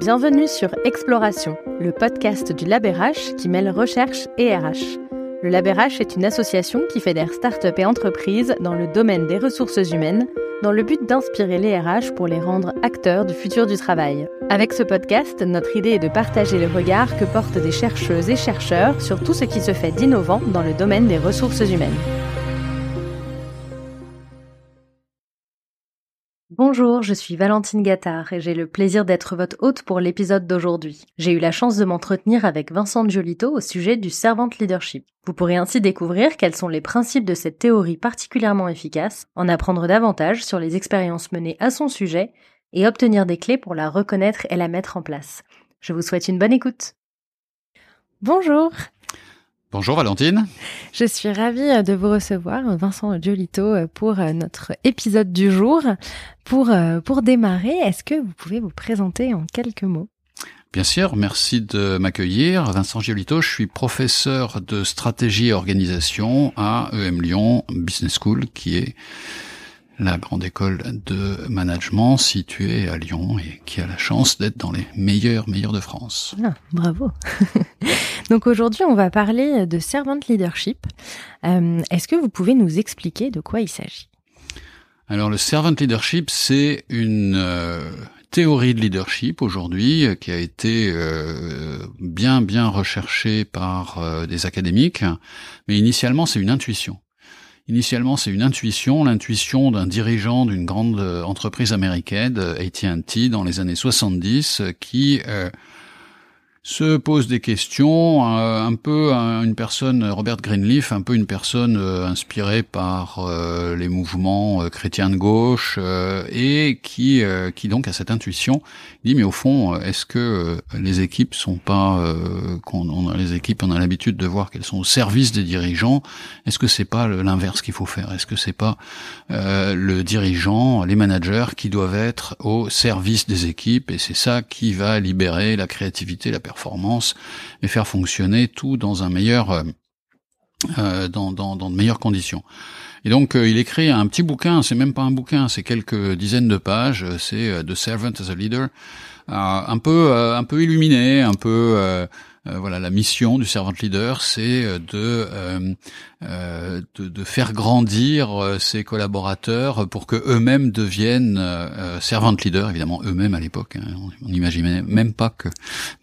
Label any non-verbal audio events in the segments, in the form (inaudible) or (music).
Bienvenue sur Exploration, le podcast du LabRH qui mêle recherche et RH. Le LabRH est une association qui fédère start-up et entreprises dans le domaine des ressources humaines dans le but d'inspirer les RH pour les rendre acteurs du futur du travail. Avec ce podcast, notre idée est de partager le regard que portent des chercheuses et chercheurs sur tout ce qui se fait d'innovant dans le domaine des ressources humaines. Bonjour, je suis Valentine Gattard et j'ai le plaisir d'être votre hôte pour l'épisode d'aujourd'hui. J'ai eu la chance de m'entretenir avec Vincent Giolito au sujet du servant leadership. Vous pourrez ainsi découvrir quels sont les principes de cette théorie particulièrement efficace, en apprendre davantage sur les expériences menées à son sujet et obtenir des clés pour la reconnaître et la mettre en place. Je vous souhaite une bonne écoute. Bonjour Bonjour Valentine. Je suis ravie euh, de vous recevoir, Vincent Giolito, euh, pour euh, notre épisode du jour. Pour, pour démarrer, est-ce que vous pouvez vous présenter en quelques mots? Bien sûr, merci de m'accueillir. Vincent Giolito, je suis professeur de stratégie et organisation à EM Lyon Business School, qui est la grande école de management située à Lyon et qui a la chance d'être dans les meilleurs meilleurs de France. Ah, bravo. (laughs) Donc aujourd'hui, on va parler de servant leadership. Euh, est-ce que vous pouvez nous expliquer de quoi il s'agit? Alors le servant leadership, c'est une euh, théorie de leadership aujourd'hui euh, qui a été bien bien recherchée par des académiques, mais initialement c'est une intuition. Initialement, c'est une intuition, l'intuition d'un dirigeant d'une grande euh, entreprise américaine, euh, AT&T, dans les années 70, euh, qui se pose des questions, euh, un peu une personne, Robert Greenleaf, un peu une personne euh, inspirée par euh, les mouvements chrétiens de gauche et qui, qui donc a cette intuition, dit mais au fond, est-ce que les équipes sont pas, qu'on on a les équipes, on a l'habitude de voir qu'elles sont au service des dirigeants, est-ce que c'est pas l'inverse qu'il faut faire? Est-ce que c'est pas le dirigeant, les managers qui doivent être au service des équipes? Et c'est ça qui va libérer la créativité, la performance et faire fonctionner tout dans un meilleur euh, euh, dans, dans, de meilleures conditions. Et donc euh, il écrit un petit bouquin, c'est même pas un bouquin, c'est quelques dizaines de pages, c'est The Servant as a Leader, un peu un peu illuminé, un peu voilà la mission du servant leader, c'est de euh, de, de, faire grandir euh, ses collaborateurs pour que eux-mêmes deviennent euh, servant leaders, évidemment eux-mêmes à l'époque. Hein, on n'imaginait même pas que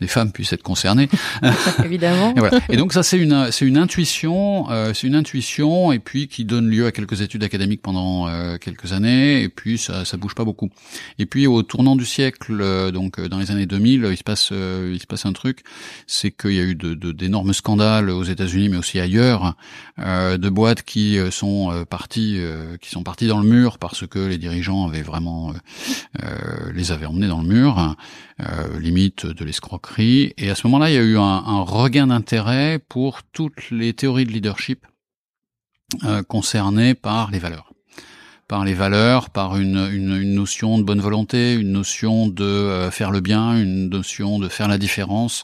des femmes puissent être concernées. (laughs) évidemment. et, voilà. et, donc ça c'est une c'est une intuition, euh, c'est une intuition et puis qui donne lieu à quelques études académiques pendant quelques années et puis ça ça bouge pas beaucoup. Et puis au tournant du siècle, donc dans les années 2000, il se passe il se passe un truc, c'est qu'il y a eu d'énormes scandales aux États-Unis mais aussi ailleurs. Euh, de boîtes qui euh, sont euh, parties, qui sont parties dans le mur parce que les dirigeants avaient vraiment les avaient emmenés dans le mur, limite de l'escroquerie. Et à ce moment-là, il y a eu un, regain d'intérêt pour toutes les théories de leadership concernées par les valeurs par les valeurs, par une, notion de bonne volonté, une notion de faire le bien, une notion de faire la différence.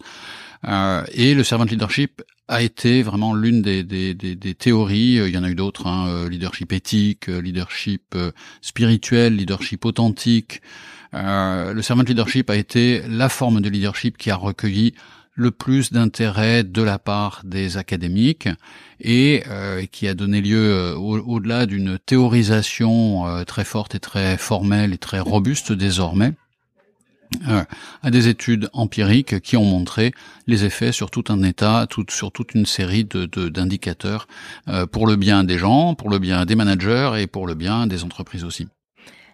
Et le servant leadership a été vraiment l'une des, théories. Il y en a eu d'autres, hein, euh, leadership éthique, euh, leadership euh, spirituel, leadership authentique. le servant leadership a été la forme de leadership qui a recueilli le plus d'intérêt de la part des académiques et qui a donné lieu, au-delà d'une théorisation très forte et très formelle et très robuste désormais, euh, à des études empiriques qui ont montré les effets sur tout un État, sur toute une série de, d'indicateurs euh, pour le bien des gens, pour le bien des managers et pour le bien des entreprises aussi.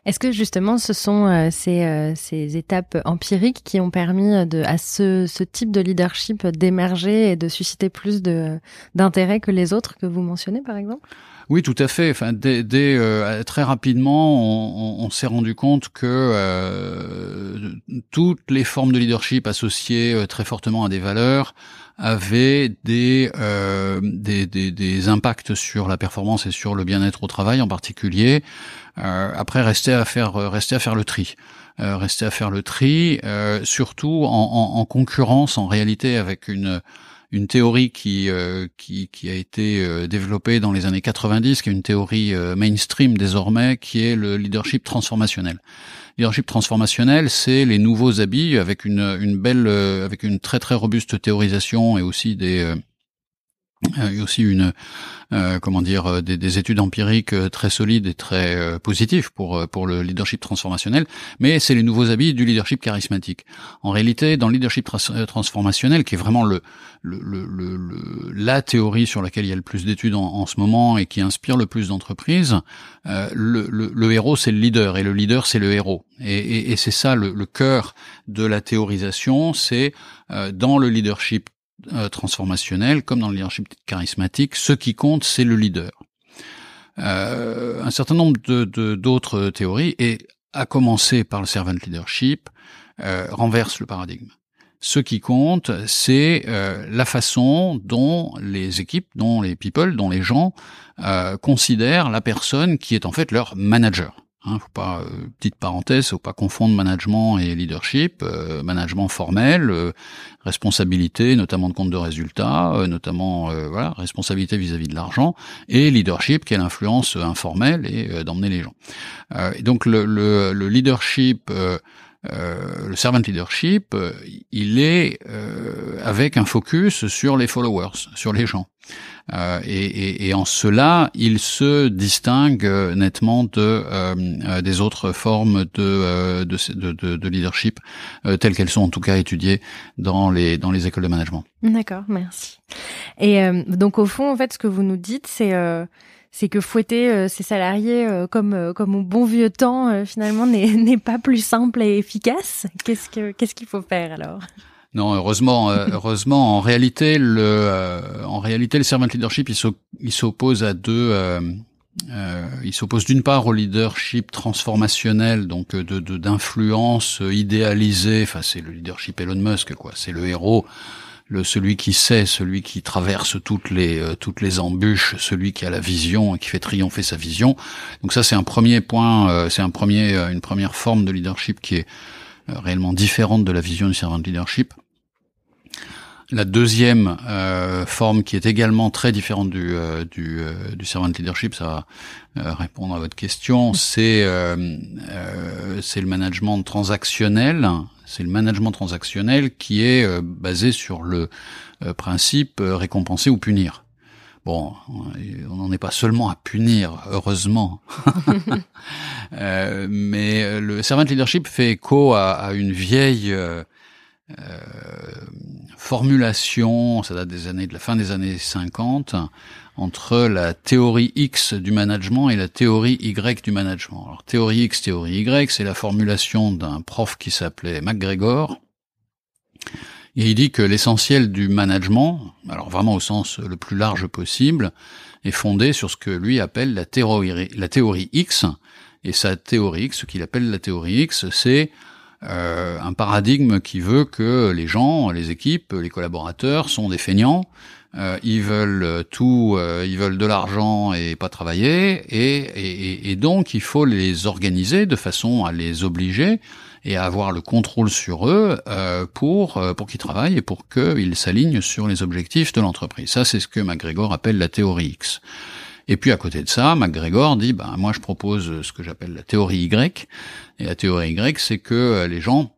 Est-ce que justement ce sont euh, ces, ces, étapes empiriques qui ont permis de, à ce, ce type de leadership d'émerger et de susciter plus d'intérêt que les autres que vous mentionnez par exemple? Oui, tout à fait. Enfin, dès, euh, très rapidement, on, s'est rendu compte que euh, toutes les formes de leadership associées euh, très fortement à des valeurs avaient des, des, impacts sur la performance et sur le bien-être au travail en particulier. après, rester à faire, rester à faire le tri. rester à faire le tri, surtout en, concurrence en réalité avec une une théorie qui, euh, qui, qui, a été euh, développée dans les années 90, qui est une théorie euh, mainstream désormais, qui est le leadership transformationnel. leadership transformationnel, c'est les nouveaux habits avec une, une belle, avec une très très robuste théorisation et aussi des il y a aussi une euh, comment dire euh, des, des, études empiriques euh, très solides et très euh, positives pour pour le leadership transformationnel, mais c'est les nouveaux habits du leadership charismatique. En réalité, dans le leadership transformationnel, qui est vraiment le, le, le, la théorie sur laquelle il y a le plus d'études en, en, ce moment et qui inspire le plus d'entreprises, le, héros c'est le leader et le leader c'est le héros. Et, et, et c'est ça le, cœur de la théorisation, c'est dans le leadership euh, transformationnel, comme dans le leadership charismatique, ce qui compte, c'est le leader. Euh, un certain nombre de d'autres théories, et à commencer par le servant leadership, euh, renverse le paradigme. Ce qui compte, c'est euh, la façon dont les équipes, dont les people, dont les gens considèrent la personne qui est en fait leur manager. Hein, faut pas euh, petite parenthèse, faut pas confondre management et leadership. Euh, management formel, euh, responsabilité, notamment de compte de résultats, notamment voilà responsabilité vis-à-vis de l'argent, et leadership qui est l'influence informelle et d'emmener les gens. donc le, le, le leadership euh, le servant leadership, euh, il est euh, avec un focus sur les followers, sur les gens. Et, et, en cela, il se distingue nettement de des autres formes de de, de, de leadership telles qu'elles sont en tout cas étudiées dans les écoles de management. D'accord, merci. Et donc au fond, en fait, ce que vous nous dites, c'est que fouetter euh, ses salariés euh, comme euh, au bon vieux temps finalement (laughs) n'est pas plus simple et efficace. Qu'est-ce que qu'est-ce qu'il faut faire alors? Non, heureusement, (laughs) heureusement, en réalité, le, en réalité, le servant leadership, il s'oppose à deux. il s'oppose d'une part au leadership transformationnel, donc de d'influence idéalisée. Enfin, c'est le leadership Elon Musk, quoi. C'est le héros le celui qui sait, celui qui traverse toutes les euh, toutes les embûches, celui qui a la vision et qui fait triompher sa vision. Donc ça c'est un premier point, euh, c'est un premier euh, une première forme de leadership qui est réellement différente de la vision du servant leadership. La deuxième forme qui est également très différente du du, du servant leadership, ça va répondre à votre question, c'est c'est le management transactionnel, c'est le management transactionnel qui est euh, basé sur le euh, principe euh, récompenser ou punir. Bon, on n'en est pas seulement à punir, heureusement. (laughs) mais le servant leadership fait écho à, une vieille formulation, ça date des années de la fin des années 50, entre la théorie X du management et la théorie Y du management. Alors théorie X, théorie Y, c'est la formulation d'un prof qui s'appelait MacGregor. Et il dit que l'essentiel du management, alors vraiment au sens le plus large possible, est fondé sur ce que lui appelle la théorie, la théorie X. Et sa théorie X, ce qu'il appelle la théorie X, c'est euh, un paradigme qui veut que les gens, les équipes, les collaborateurs sont des feignants, euh, ils veulent tout, euh, ils veulent de l'argent et pas travailler, et, donc il faut les organiser de façon à les obliger et à avoir le contrôle sur eux pour pour qu'ils travaillent et pour qu'ils s'alignent sur les objectifs de l'entreprise. Ça, c'est ce que MacGregor appelle la théorie X. Et puis à côté de ça, MacGregor dit, ben moi je propose ce que j'appelle la théorie Y. Et la théorie Y, c'est que les gens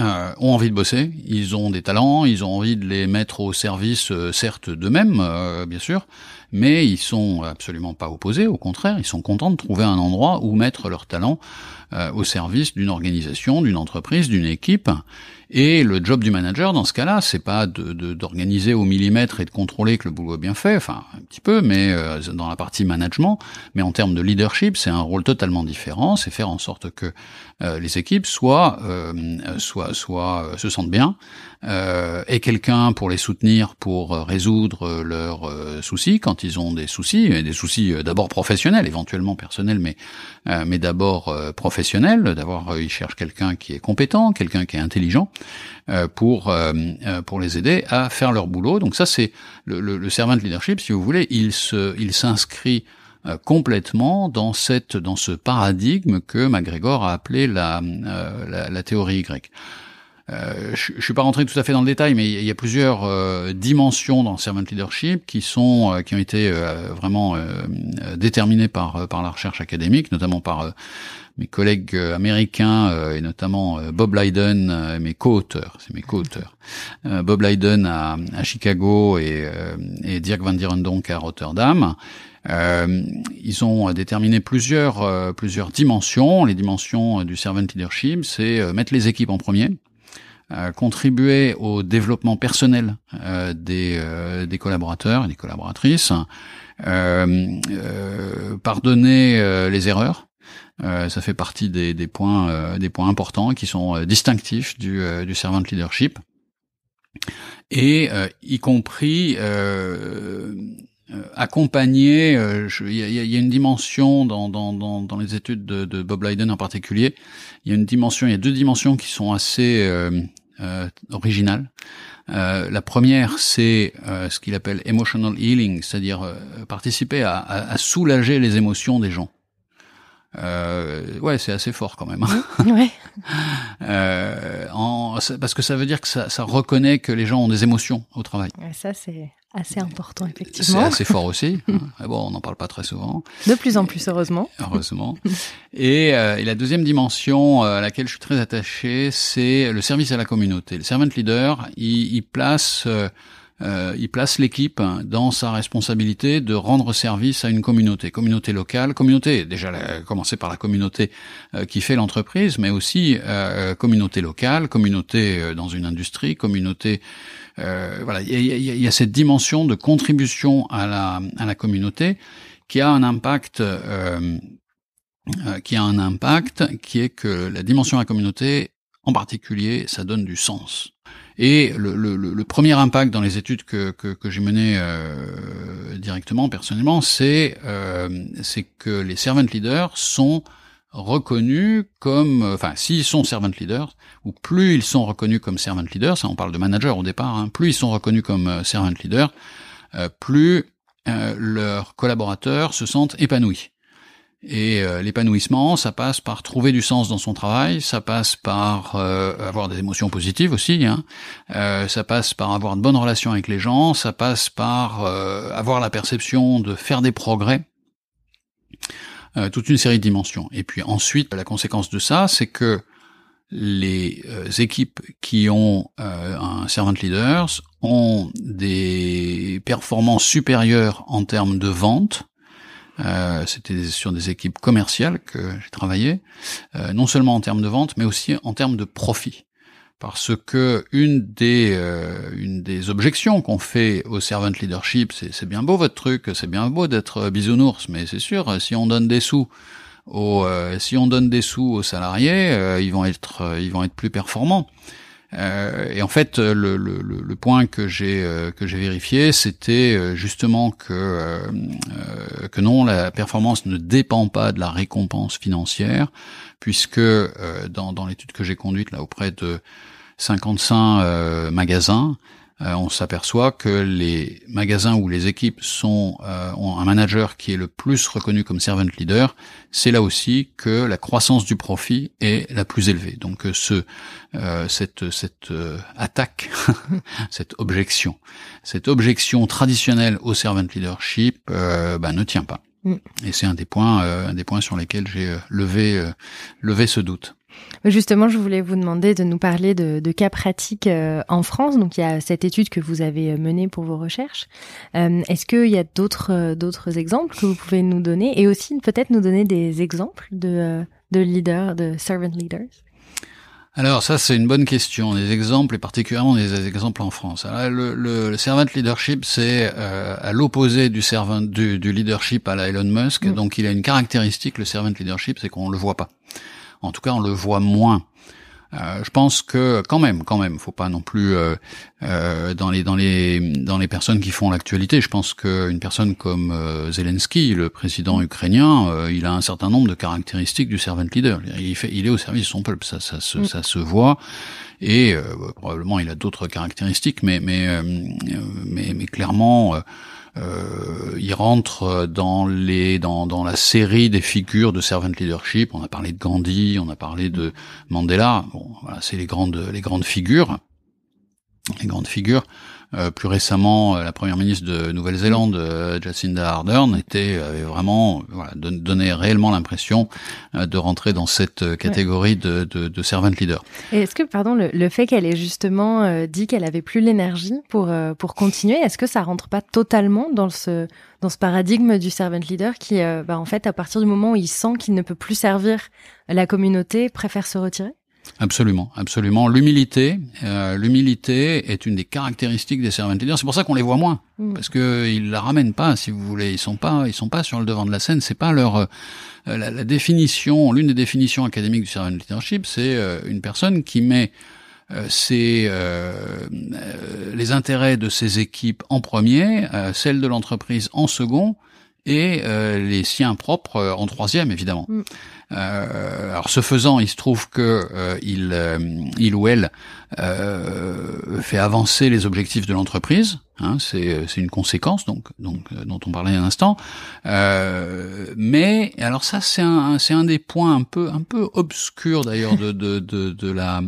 euh, ont envie de bosser, ils ont des talents, ils ont envie de les mettre au service, euh, certes d'eux-mêmes, euh, bien sûr, mais ils sont absolument pas opposés, au contraire, ils sont contents de trouver un endroit où mettre leurs talents au service d'une organisation, d'une entreprise, d'une équipe, et le job du manager dans ce cas-là, c'est pas d'organiser de, au millimètre et de contrôler que le boulot est bien fait, enfin un petit peu, mais euh, dans la partie management, mais en termes de leadership, c'est un rôle totalement différent. C'est faire en sorte que euh, les équipes soient, euh, soient, soient, se sentent bien, euh, et quelqu'un pour les soutenir, pour résoudre leurs soucis quand ils ont des soucis, et des soucis d'abord professionnels, éventuellement personnels, mais mais d'abord professionnels. D'abord, ils cherchent quelqu'un qui est compétent, quelqu'un qui est intelligent. Euh, pour euh, euh, pour les aider à faire leur boulot. Donc ça c'est le, le, servant leadership, si vous voulez, il se il s'inscrit complètement dans cette dans ce paradigme que MacGregor a appelé la, la, théorie Y. Je, je suis pas rentré tout à fait dans le détail, mais il y a plusieurs dimensions dans le servant leadership qui sont qui ont été vraiment déterminées par par la recherche académique, notamment par mes collègues américains et notamment Bob Lydon, mes co-auteurs, c'est mes co-auteurs, Bob Lydon à, à Chicago et, et Dirk van Dierendonck à Rotterdam. Euh, ils ont déterminé plusieurs euh, plusieurs dimensions. Les dimensions du servant leadership, c'est euh, mettre les équipes en premier, contribuer au développement personnel des, des collaborateurs et des collaboratrices, pardonner les erreurs. Ça fait partie des, des points des points importants qui sont distinctifs du, du servant leadership et y compris euh, accompagner. Euh, il y, a, une dimension dans, dans, dans, dans les études de, de, Bob Lydon en particulier. Il y a une dimension, il y a deux dimensions qui sont assez euh, euh originales. Euh, la première, c'est ce qu'il appelle emotional healing, c'est-à-dire participer à, à, à, soulager les émotions des gens. Euh, ouais, c'est assez fort quand même. (laughs) Ouais. euh, en, parce que ça veut dire que ça, ça, reconnaît que les gens ont des émotions au travail. Ouais, ça, c'est assez important, effectivement. C'est assez fort aussi. Hein. bon, on n'en parle pas très souvent. De plus en plus, heureusement. Heureusement. Et, euh, et la deuxième dimension euh, à laquelle je suis très attaché, c'est le service à la communauté. Le servant leader, il, il place euh, euh, il place l'équipe dans sa responsabilité de rendre service à une communauté, communauté locale, communauté déjà commencer par la communauté euh, qui fait l'entreprise, mais aussi euh, communauté locale, communauté dans une industrie, communauté voilà, il y a, cette dimension de contribution à la à la communauté qui a un impact qui a un impact qui est que la dimension de la communauté en particulier, ça donne du sens. Et le, le, le, premier impact dans les études que, que, que j'ai menées euh, directement, personnellement, c'est euh, que les servant leaders sont reconnus comme, enfin, s'ils sont servant leaders, ou plus ils sont reconnus comme servant leaders, ça on parle de manager au départ, hein, plus ils sont reconnus comme euh, servant leaders, euh, plus euh, leurs collaborateurs se sentent épanouis. Et euh, l'épanouissement, ça passe par trouver du sens dans son travail, ça passe par euh, avoir des émotions positives aussi, hein. euh, ça passe par avoir de bonnes relations avec les gens, ça passe par avoir la perception de faire des progrès, toute une série de dimensions. Et puis ensuite, la conséquence de ça, c'est que les équipes qui ont un servant leaders ont des performances supérieures en termes de vente, euh, C'était sur des équipes commerciales que j'ai travaillé, euh, non seulement en termes de vente, mais aussi en termes de profit. Parce que une des euh, objections qu'on fait au servant leadership, c'est bien beau votre truc, c'est bien beau d'être bisounours, mais c'est sûr, si on donne des sous aux si on donne des sous aux salariés, ils vont être ils vont être plus performants. Euh, et en fait, le, le, le point que j'ai euh, que j'ai vérifié, c'était euh, justement que euh, que non, la performance ne dépend pas de la récompense financière, puisque dans, dans l'étude que j'ai conduite là auprès de 55 magasins, euh, on s'aperçoit que les magasins où les équipes sont euh, ont un manager qui est le plus reconnu comme servant leader, c'est là aussi que la croissance du profit est la plus élevée. Donc euh, ce cette cette attaque, (laughs) cette objection, cette objection traditionnelle au servant leadership bah, ne tient pas. Mm. Et c'est un des points un des points sur lesquels j'ai levé levé ce doute. Justement, je voulais vous demander de nous parler de, cas pratiques euh, en France. Donc, il y a cette étude que vous avez euh, menée pour vos recherches. Euh, est-ce qu'il y a d'autres d'autres exemples que vous pouvez nous donner et aussi peut-être nous donner des exemples de de leaders, de servant leaders? Alors ça c'est une bonne question, des exemples et particulièrement des exemples en France. Alors, le, le, servant leadership c'est à l'opposé du servant du, leadership à la Elon Musk, mm. donc il a une caractéristique le servant leadership c'est qu'on le voit pas. En tout cas, on le voit moins. Euh, je pense que quand même, quand même, faut pas non plus euh, euh, dans les dans les dans les personnes qui font l'actualité. Je pense qu'une personne comme Zelensky, le président ukrainien, il a un certain nombre de caractéristiques du servant leader. Il fait, il est au service de son peuple, ça, ça, se, mm. ça se voit. Et probablement, il a d'autres caractéristiques, mais mais mais, mais clairement euh, il rentre dans les dans, la série des figures de servant leadership. On a parlé de Gandhi, on a parlé de Mandela. Bon, voilà, c'est les grandes figures. Les grandes figures. Euh, plus récemment, euh, la première ministre de Nouvelle-Zélande, euh, Jacinda Ardern, était avait vraiment voilà, donnait réellement l'impression de rentrer dans cette catégorie de, de, de, servant leader. Est-ce que, pardon, le, le fait qu'elle ait justement dit qu'elle avait plus l'énergie pour pour continuer, est-ce que ça rentre pas totalement dans ce dans ce paradigme du servant leader qui, bah, en fait, à partir du moment où il sent qu'il ne peut plus servir la communauté, préfère se retirer? Absolument, absolument. L'humilité, euh, l'humilité est une des caractéristiques des servant leaders. C'est pour ça qu'on les voit moins, mm. parce que ils la ramènent pas, si vous voulez. Ils sont pas, ils sont pas sur le devant de la scène. C'est pas leur euh, la, la, définition, l'une des définitions académiques du servant leadership, c'est euh, une personne qui met ses, les intérêts de ses équipes en premier, celles de l'entreprise en second, et les siens propres en troisième, évidemment. Mm. Euh, alors ce faisant, il se trouve que euh, il, euh, il ou elle fait avancer les objectifs de l'entreprise. Hein, c'est c'est une conséquence donc donc dont on parlait un instant. mais alors ça c'est un c'est un des points un peu un peu obscurs d'ailleurs de de de, de la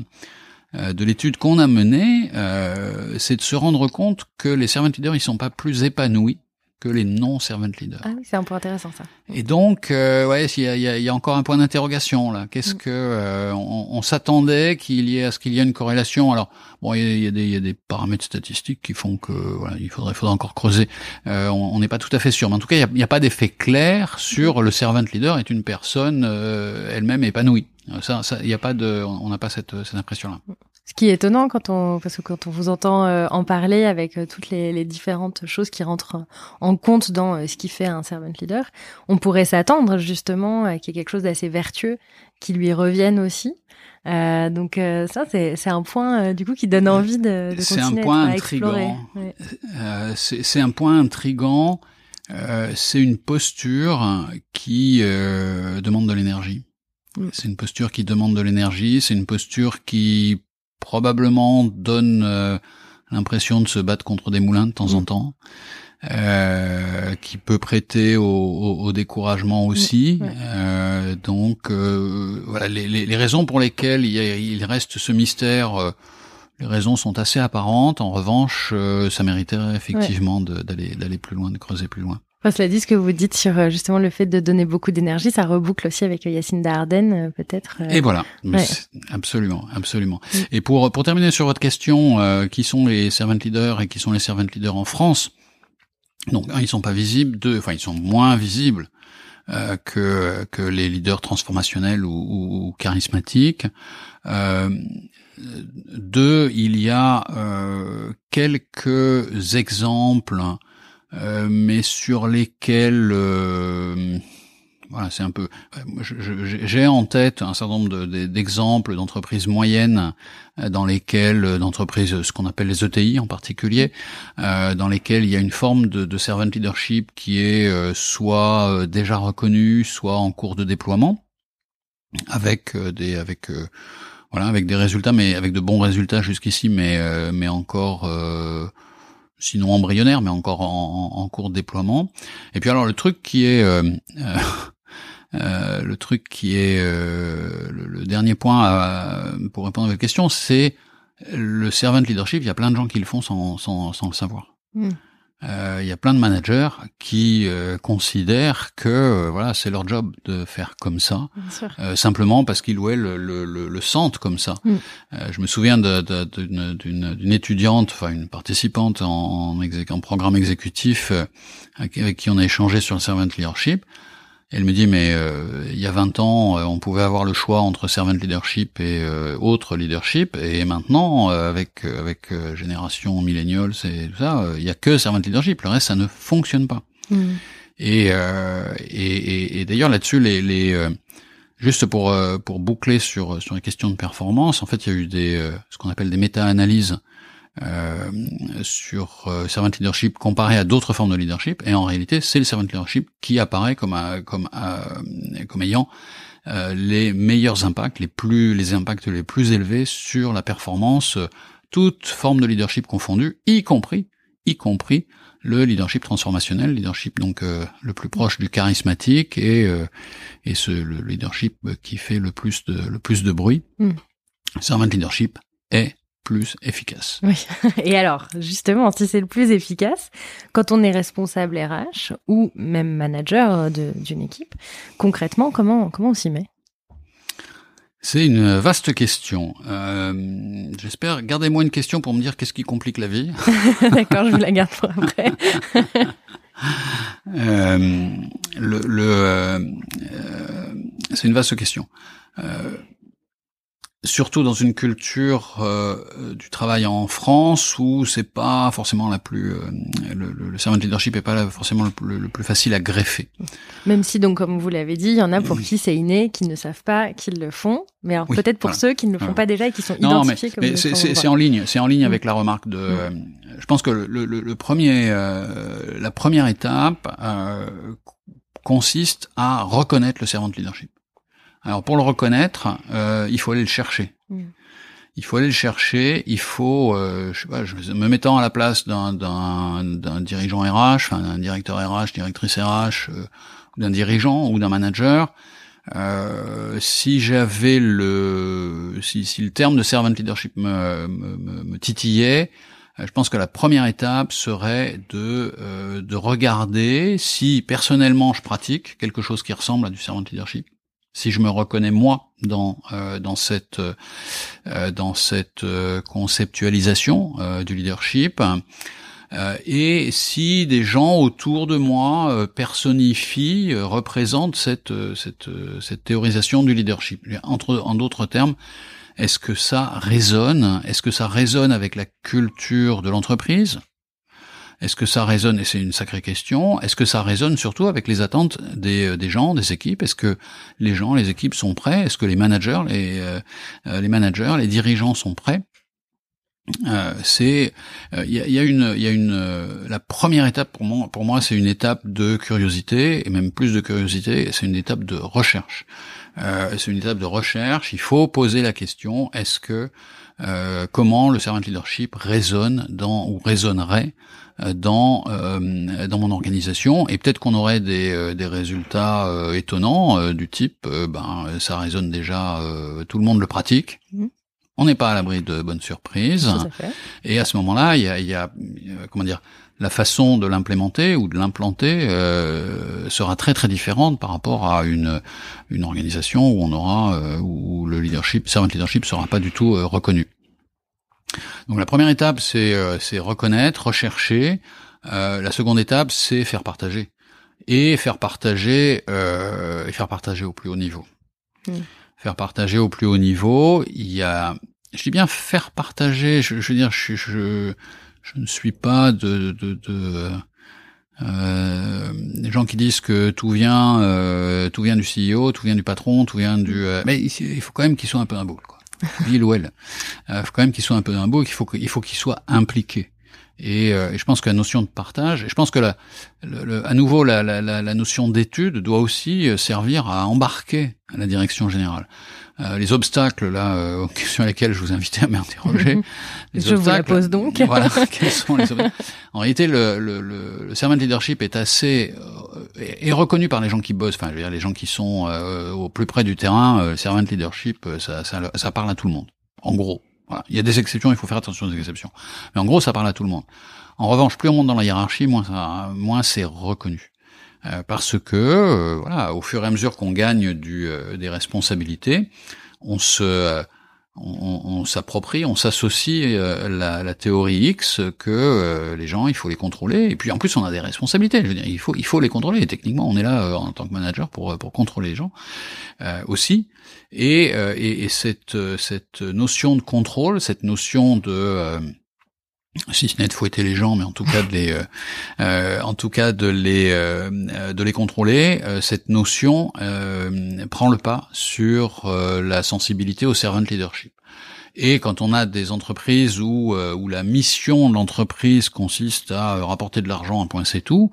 de l'étude qu'on a menée, euh, c'est de se rendre compte que les servant leaders ils sont pas plus épanouis que les non-servant leaders. Ah oui, c'est un point intéressant ça. Et donc, euh, ouais, il y a, y, y a, encore un point d'interrogation là. Qu'est-ce mm. que euh, on, on s'attendait qu'il y ait à ce qu'il y ait une corrélation? Alors, bon, il y, y, a des, y a des paramètres statistiques qui font que voilà, il faudrait, faudrait encore creuser. Euh, on n'est pas tout à fait sûr, mais en tout cas, il n'y a, a, pas d'effet clair sur le servant leader est une personne euh, elle-même épanouie. Ça, il y a pas de, on n'a pas cette, cette impression là. Ce qui est étonnant quand on, parce que quand on vous entend euh, en parler avec euh, toutes les, les, différentes choses qui rentrent en compte dans euh, ce qui fait un servant leader, on pourrait s'attendre justement qu'il y ait quelque chose d'assez vertueux qui lui revienne aussi. Euh, donc ça, c'est un point du coup qui donne envie de, de continuer un point à, explorer. c'est un point intrigant. c'est une posture qui demande de l'énergie. Mm. C'est une posture qui demande de l'énergie. C'est une posture qui probablement donne euh, l'impression de se battre contre des moulins de temps en mm. temps. Euh, qui peut prêter au, au, découragement aussi. Mm. Euh, donc euh, voilà, les, les, les, raisons pour lesquelles il, il reste ce mystère, euh, les raisons sont assez apparentes. En revanche, ça mériterait effectivement d'aller d'aller plus loin, de creuser plus loin. Enfin, cela dit, ce que vous dites sur euh, justement le fait de donner beaucoup d'énergie, ça reboucle aussi avec Yacine Darden, euh, peut-être. Euh. Et voilà, absolument, absolument. Et pour pour terminer sur votre question, qui sont les servant leaders et qui sont les servant leaders en France? Donc, un, ils sont pas visibles. Deux, enfin, ils sont moins visibles que que les leaders transformationnels ou, ou, charismatiques. deux, il y a quelques exemples euh, mais sur lesquels euh, voilà, c'est un peu. J'ai en tête un certain nombre d'exemples d'entreprises moyennes euh, dans lesquelles, d'entreprises, ce qu'on appelle les ETI en particulier, dans lesquelles il y a une forme de, de servant leadership qui est soit déjà reconnue, soit en cours de déploiement, avec des, avec voilà, avec des résultats, mais avec de bons résultats jusqu'ici, mais mais encore sinon embryonnaire, mais encore en, cours de déploiement. Et puis alors le truc qui est euh, euh, euh le truc qui est euh, le, dernier point pour répondre à votre question, c'est le servant leadership. Il y a plein de gens qui le font sans, sans, sans le savoir. Hmm. Euh, il y a plein de managers qui euh, considèrent que euh, voilà c'est leur job de faire comme ça, simplement parce qu'ils ou elles le, le, le, sentent comme ça. Mm. je me souviens d'une étudiante, enfin une participante en, en, en programme exécutif avec qui on a échangé sur le servant leadership elle me dit mais euh, il y a 20 ans, euh, on pouvait avoir le choix entre servant leadership et euh, autre leadership, et maintenant avec avec génération millennials et tout ça, il y a que servant leadership. Le reste ça ne fonctionne pas. Mm. Et, et, et, d'ailleurs là-dessus les, les juste pour pour boucler sur sur les questions de performance, en fait il y a eu des ce qu'on appelle des méta-analyses euh, sur euh, servant leadership comparé à d'autres formes de leadership et en réalité c'est le servant leadership qui apparaît comme comme comme ayant euh, les meilleurs impacts, les plus les impacts les plus élevés sur la performance, toute forme de leadership confondue, y compris y compris le leadership transformationnel, leadership donc le plus proche du charismatique et et ce le leadership qui fait le plus de le plus de bruit. Mm. Servant leadership est plus efficace. Oui. (laughs) Et alors, justement, si c'est le plus efficace, quand on est responsable RH ou même manager d'une équipe, concrètement, comment comment on s'y met? C'est une vaste question. Euh, J'espère. Gardez-moi une question pour me dire qu'est-ce qui complique la vie. (laughs) D'accord, je vous la garde pour après. (laughs) euh, le, le euh, c'est une vaste question. Euh, surtout dans une culture euh, du travail en France où c'est pas forcément la plus euh, le, le, servant leadership est pas forcément le, plus facile à greffer. Même si donc comme vous l'avez dit, il y en a pour qui c'est inné, qui ne savent pas qu'ils le font, mais alors peut-être pour ceux qui ne le font pas déjà et qui sont non, identifiés mais, mais c'est en ligne, c'est en ligne mm. avec la remarque de. Mm. je pense que le, premier, euh, la première étape consiste à reconnaître le servant leadership. Alors pour le reconnaître, euh, il faut aller le chercher. Mm. Il faut aller le chercher. Il faut, euh, je sais pas, je, me mettant à la place d'un d'un dirigeant RH, enfin d'un directeur RH, directrice RH, euh, d'un dirigeant ou d'un manager. Euh, si j'avais le, si, si, le terme de servant leadership me, me, me titillait, euh, je pense que la première étape serait de, euh, de regarder si personnellement je pratique quelque chose qui ressemble à du servant leadership si je me reconnais moi dans euh, cette euh, euh, conceptualisation du leadership et si des gens autour de moi personnifient représentent cette cette cette théorisation du leadership. Entre en d'autres termes est-ce que ça résonne? Est-ce que ça résonne avec la culture de l'entreprise? Est-ce que ça résonne, et c'est une sacrée question, est-ce que ça résonne surtout avec les attentes des, euh, gens, des équipes? Est-ce que les gens, les équipes sont prêts? Est-ce que les managers, les, euh, euh, managers, les dirigeants sont prêts? C'est il y, a, une il y a une la première étape pour moi pour moi c'est une étape de curiosité et même plus de curiosité c'est une étape de recherche. C'est une étape de recherche. Il faut poser la question est-ce que comment le servant leadership résonne dans ou résonnerait dans euh, dans mon organisation et peut-être qu'on aurait des, euh, des résultats étonnants du type ben ça résonne déjà tout le monde le pratique mmh. on n'est pas à l'abri de bonnes surprises et à ce moment-là il y a, y a, comment dire la façon de l'implémenter ou de l'implanter euh, sera très très différente par rapport à une une organisation où on aura euh, où le leadership servant leadership sera pas du tout euh, reconnu. Donc la première étape, c'est euh, reconnaître, rechercher. Euh, la seconde étape, c'est faire partager et faire partager euh, et faire partager au plus haut niveau. Hmm. Faire partager au plus haut niveau. Il y a, je dis bien faire partager. Je, je veux dire, je, je, je ne suis pas de, de, de euh, des gens qui disent que tout vient, euh, tout vient du CEO, tout vient du patron, tout vient du. Euh, mais il faut quand même qu'ils soient un peu un quoi. Ou. Il faut quand même qu'ils soient un peu un qu'il faut qu'il faut qu'ils soient impliqués. Et, euh, et, je pense que la notion de partage, et je pense que la, le, à nouveau la, la, la notion d'étude doit aussi euh, servir à embarquer la direction générale. Euh, les obstacles là euh, (laughs) sur lesquels je vous invitais à m'interroger. (laughs) je vous la pose donc. (laughs) voilà, quels sont les obstacles En réalité, le, le, le, le servant leadership est assez euh, est reconnu par les gens qui bossent. Enfin, je veux dire, les gens qui sont euh, au plus près du terrain. le servant leadership, ça, ça, ça parle à tout le monde. En gros, voilà. Il y a des exceptions, il faut faire attention aux exceptions. Mais en gros, ça parle à tout le monde. En revanche, plus on monte dans la hiérarchie, moins, ça, moins c'est reconnu. Euh, parce que, euh, voilà, au fur et à mesure qu'on gagne du, euh, des responsabilités, on se on, s'approprie, on s'associe la, la, théorie X que les gens, il faut les contrôler. Et puis en plus, on a des responsabilités. Je veux dire, il faut, il faut les contrôler. Et techniquement, on est là en tant que manager pour pour contrôler les gens aussi. Et, et, et, cette cette notion de contrôle, cette notion de si ce n'est de fouetter les gens, mais en tout cas de les, euh, euh en tout cas de les, euh, de les contrôler, euh, cette notion prend le pas sur la sensibilité au servant leadership. Et quand on a des entreprises où, où la mission de l'entreprise consiste à rapporter de l'argent, un point c'est tout,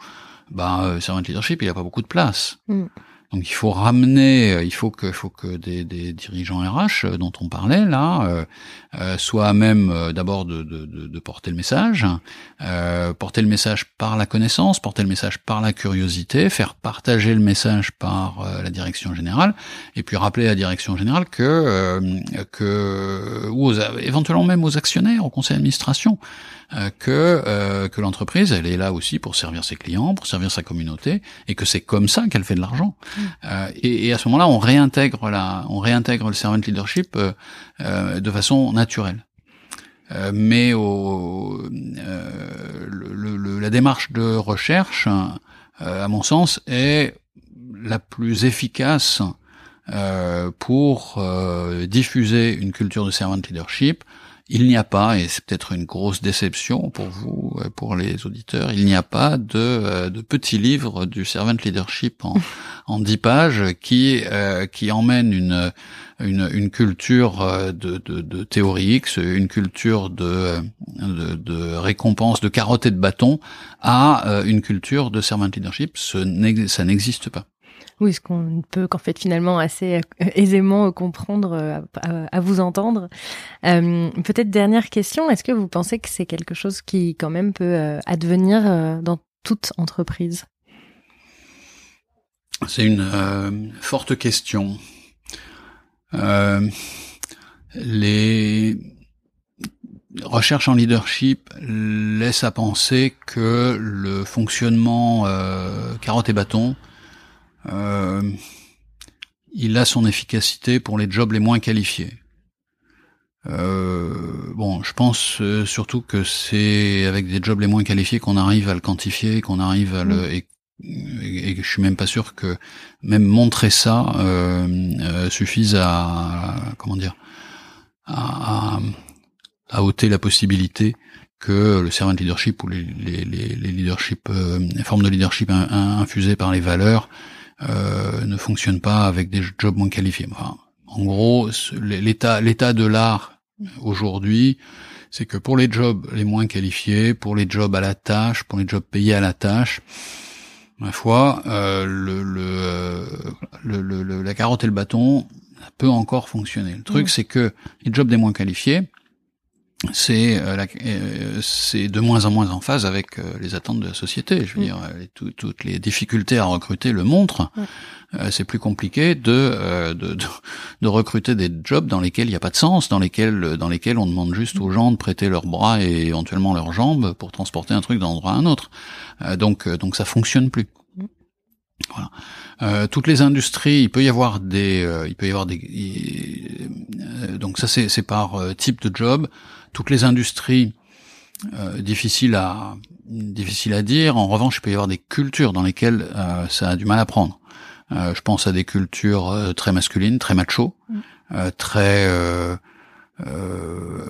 bah, servant leadership, il a pas beaucoup de place. Mm. Donc il faut ramener, il faut que, faut que des, des dirigeants RH dont on parlait là euh, soient même d'abord de, de, de, porter le message, euh, porter le message par la connaissance, porter le message par la curiosité, faire partager le message par la direction générale, et puis rappeler à la direction générale que que ou éventuellement même aux actionnaires, au conseil d'administration, que que l'entreprise elle est là aussi pour servir ses clients, pour servir sa communauté, et que c'est comme ça qu'elle fait de l'argent. Euh, et, à ce moment-là, on réintègre la, on réintègre le servant leadership euh, euh, de façon naturelle. mais au, le, la démarche de recherche, à mon sens, est la plus efficace pour diffuser une culture de servant leadership il n'y a pas, et c'est peut-être une grosse déception pour vous, pour les auditeurs, il n'y a pas de, euh, de petit livre du servant leadership en, (laughs) en 10 pages qui, euh, qui emmène une, une, une culture euh, de, de, de, théorie X, une culture de, de, de récompense, de carotte et de bâton, à une culture de servant leadership. Ce ça n'existe pas. Oui, ce qu'on peut qu'en fait finalement assez euh, aisément comprendre euh, à, vous entendre? Euh, peut-être dernière question, est-ce que vous pensez que c'est quelque chose qui quand même peut advenir dans toute entreprise? C'est une forte question. les recherches en leadership laissent à penser que le fonctionnement carotte et bâton euh, il a son efficacité pour les jobs les moins qualifiés. Euh, bon, je pense euh, surtout que c'est avec des jobs les moins qualifiés qu'on arrive à le quantifier, qu'on arrive à le mm. et, je suis même pas sûr que même montrer ça euh, suffise à comment dire à, à, ôter la possibilité que le servant leadership ou les, les, les, les leadership, les formes de leadership infusées par les valeurs euh, ne fonctionne pas avec des jobs moins qualifiés. en gros, l'état l'état de l'art aujourd'hui, c'est que pour les jobs les moins qualifiés, pour les jobs à la tâche, pour les jobs payés à la tâche, ma foi, euh, le, le, le, la carotte et le bâton peut encore fonctionner. Le truc, mmh. c'est que les jobs des moins qualifiés, c'est euh, euh, de moins en moins en phase avec euh, les attentes de la société. Je veux mm. dire, toutes les difficultés à recruter le montrent. c'est plus compliqué de, de, de, recruter des jobs dans lesquels il n'y a pas de sens, dans lesquels dans lesquels on demande juste aux gens de prêter leurs bras et éventuellement leurs jambes pour transporter un truc d'un endroit à un autre. donc donc ça fonctionne plus. Mm. Voilà. toutes les industries, il peut y avoir des, il peut y avoir des, donc ça c'est c'est par type de job toutes les industries euh, difficiles à difficiles à dire. En revanche, il peut y avoir des cultures dans lesquelles euh, ça a du mal à prendre. Euh, je pense à des cultures euh, très masculines, très macho, mm. euh, très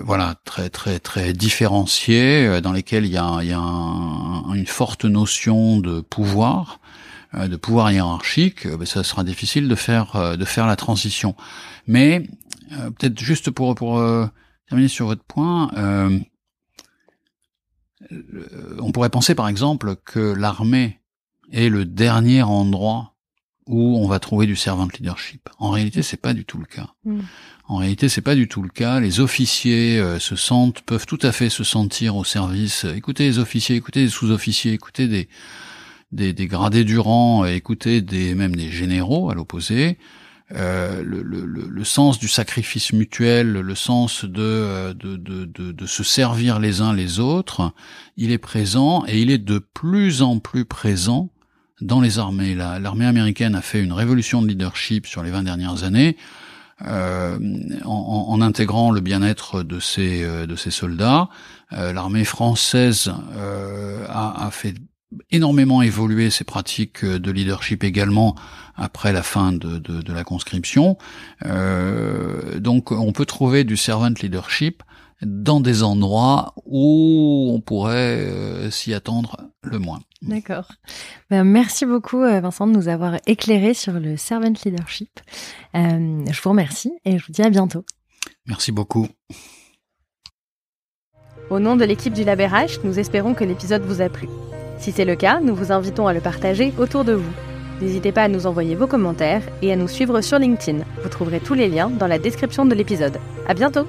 voilà, très très très différenciées, dans lesquelles il y a, il y a une forte notion de pouvoir, de pouvoir hiérarchique. Ben, ça sera difficile de faire de faire la transition. Mais peut-être juste pour pour terminer sur votre point, euh, on pourrait penser par exemple que l'armée est le dernier endroit où on va trouver du servant leadership. En réalité, c'est pas du tout le cas. Mm. En réalité, c'est pas du tout le cas. Les officiers euh, se sentent, peuvent tout à fait se sentir au service. Écoutez les officiers, écoutez les sous-officiers, écoutez des, des, des gradés du rang, écoutez des même des généraux à l'opposé. Euh, le, le, le, sens du sacrifice mutuel, le sens de, de, de, de, se servir les uns les autres, il est présent et il est de plus en plus présent dans les armées. L'armée américaine a fait une révolution de leadership sur les 20 dernières années. Euh, en, en, intégrant le bien-être de ses euh, de ses soldats, euh, l'armée française euh, a, a, fait énormément évolué ses pratiques de leadership également après la fin de, de, de la conscription. Euh, donc on peut trouver du servant leadership dans des endroits où on pourrait euh, s'y attendre le moins. D'accord. Ben, merci beaucoup euh, Vincent de nous avoir éclairé sur le servant leadership. Euh, je vous remercie et je vous dis à bientôt. Merci beaucoup. Au nom de l'équipe du LabRH, nous espérons que l'épisode vous a plu. Si c'est le cas, nous vous invitons à le partager autour de vous. N'hésitez pas à nous envoyer vos commentaires et à nous suivre sur LinkedIn. Vous trouverez tous les liens dans la description de l'épisode. À bientôt!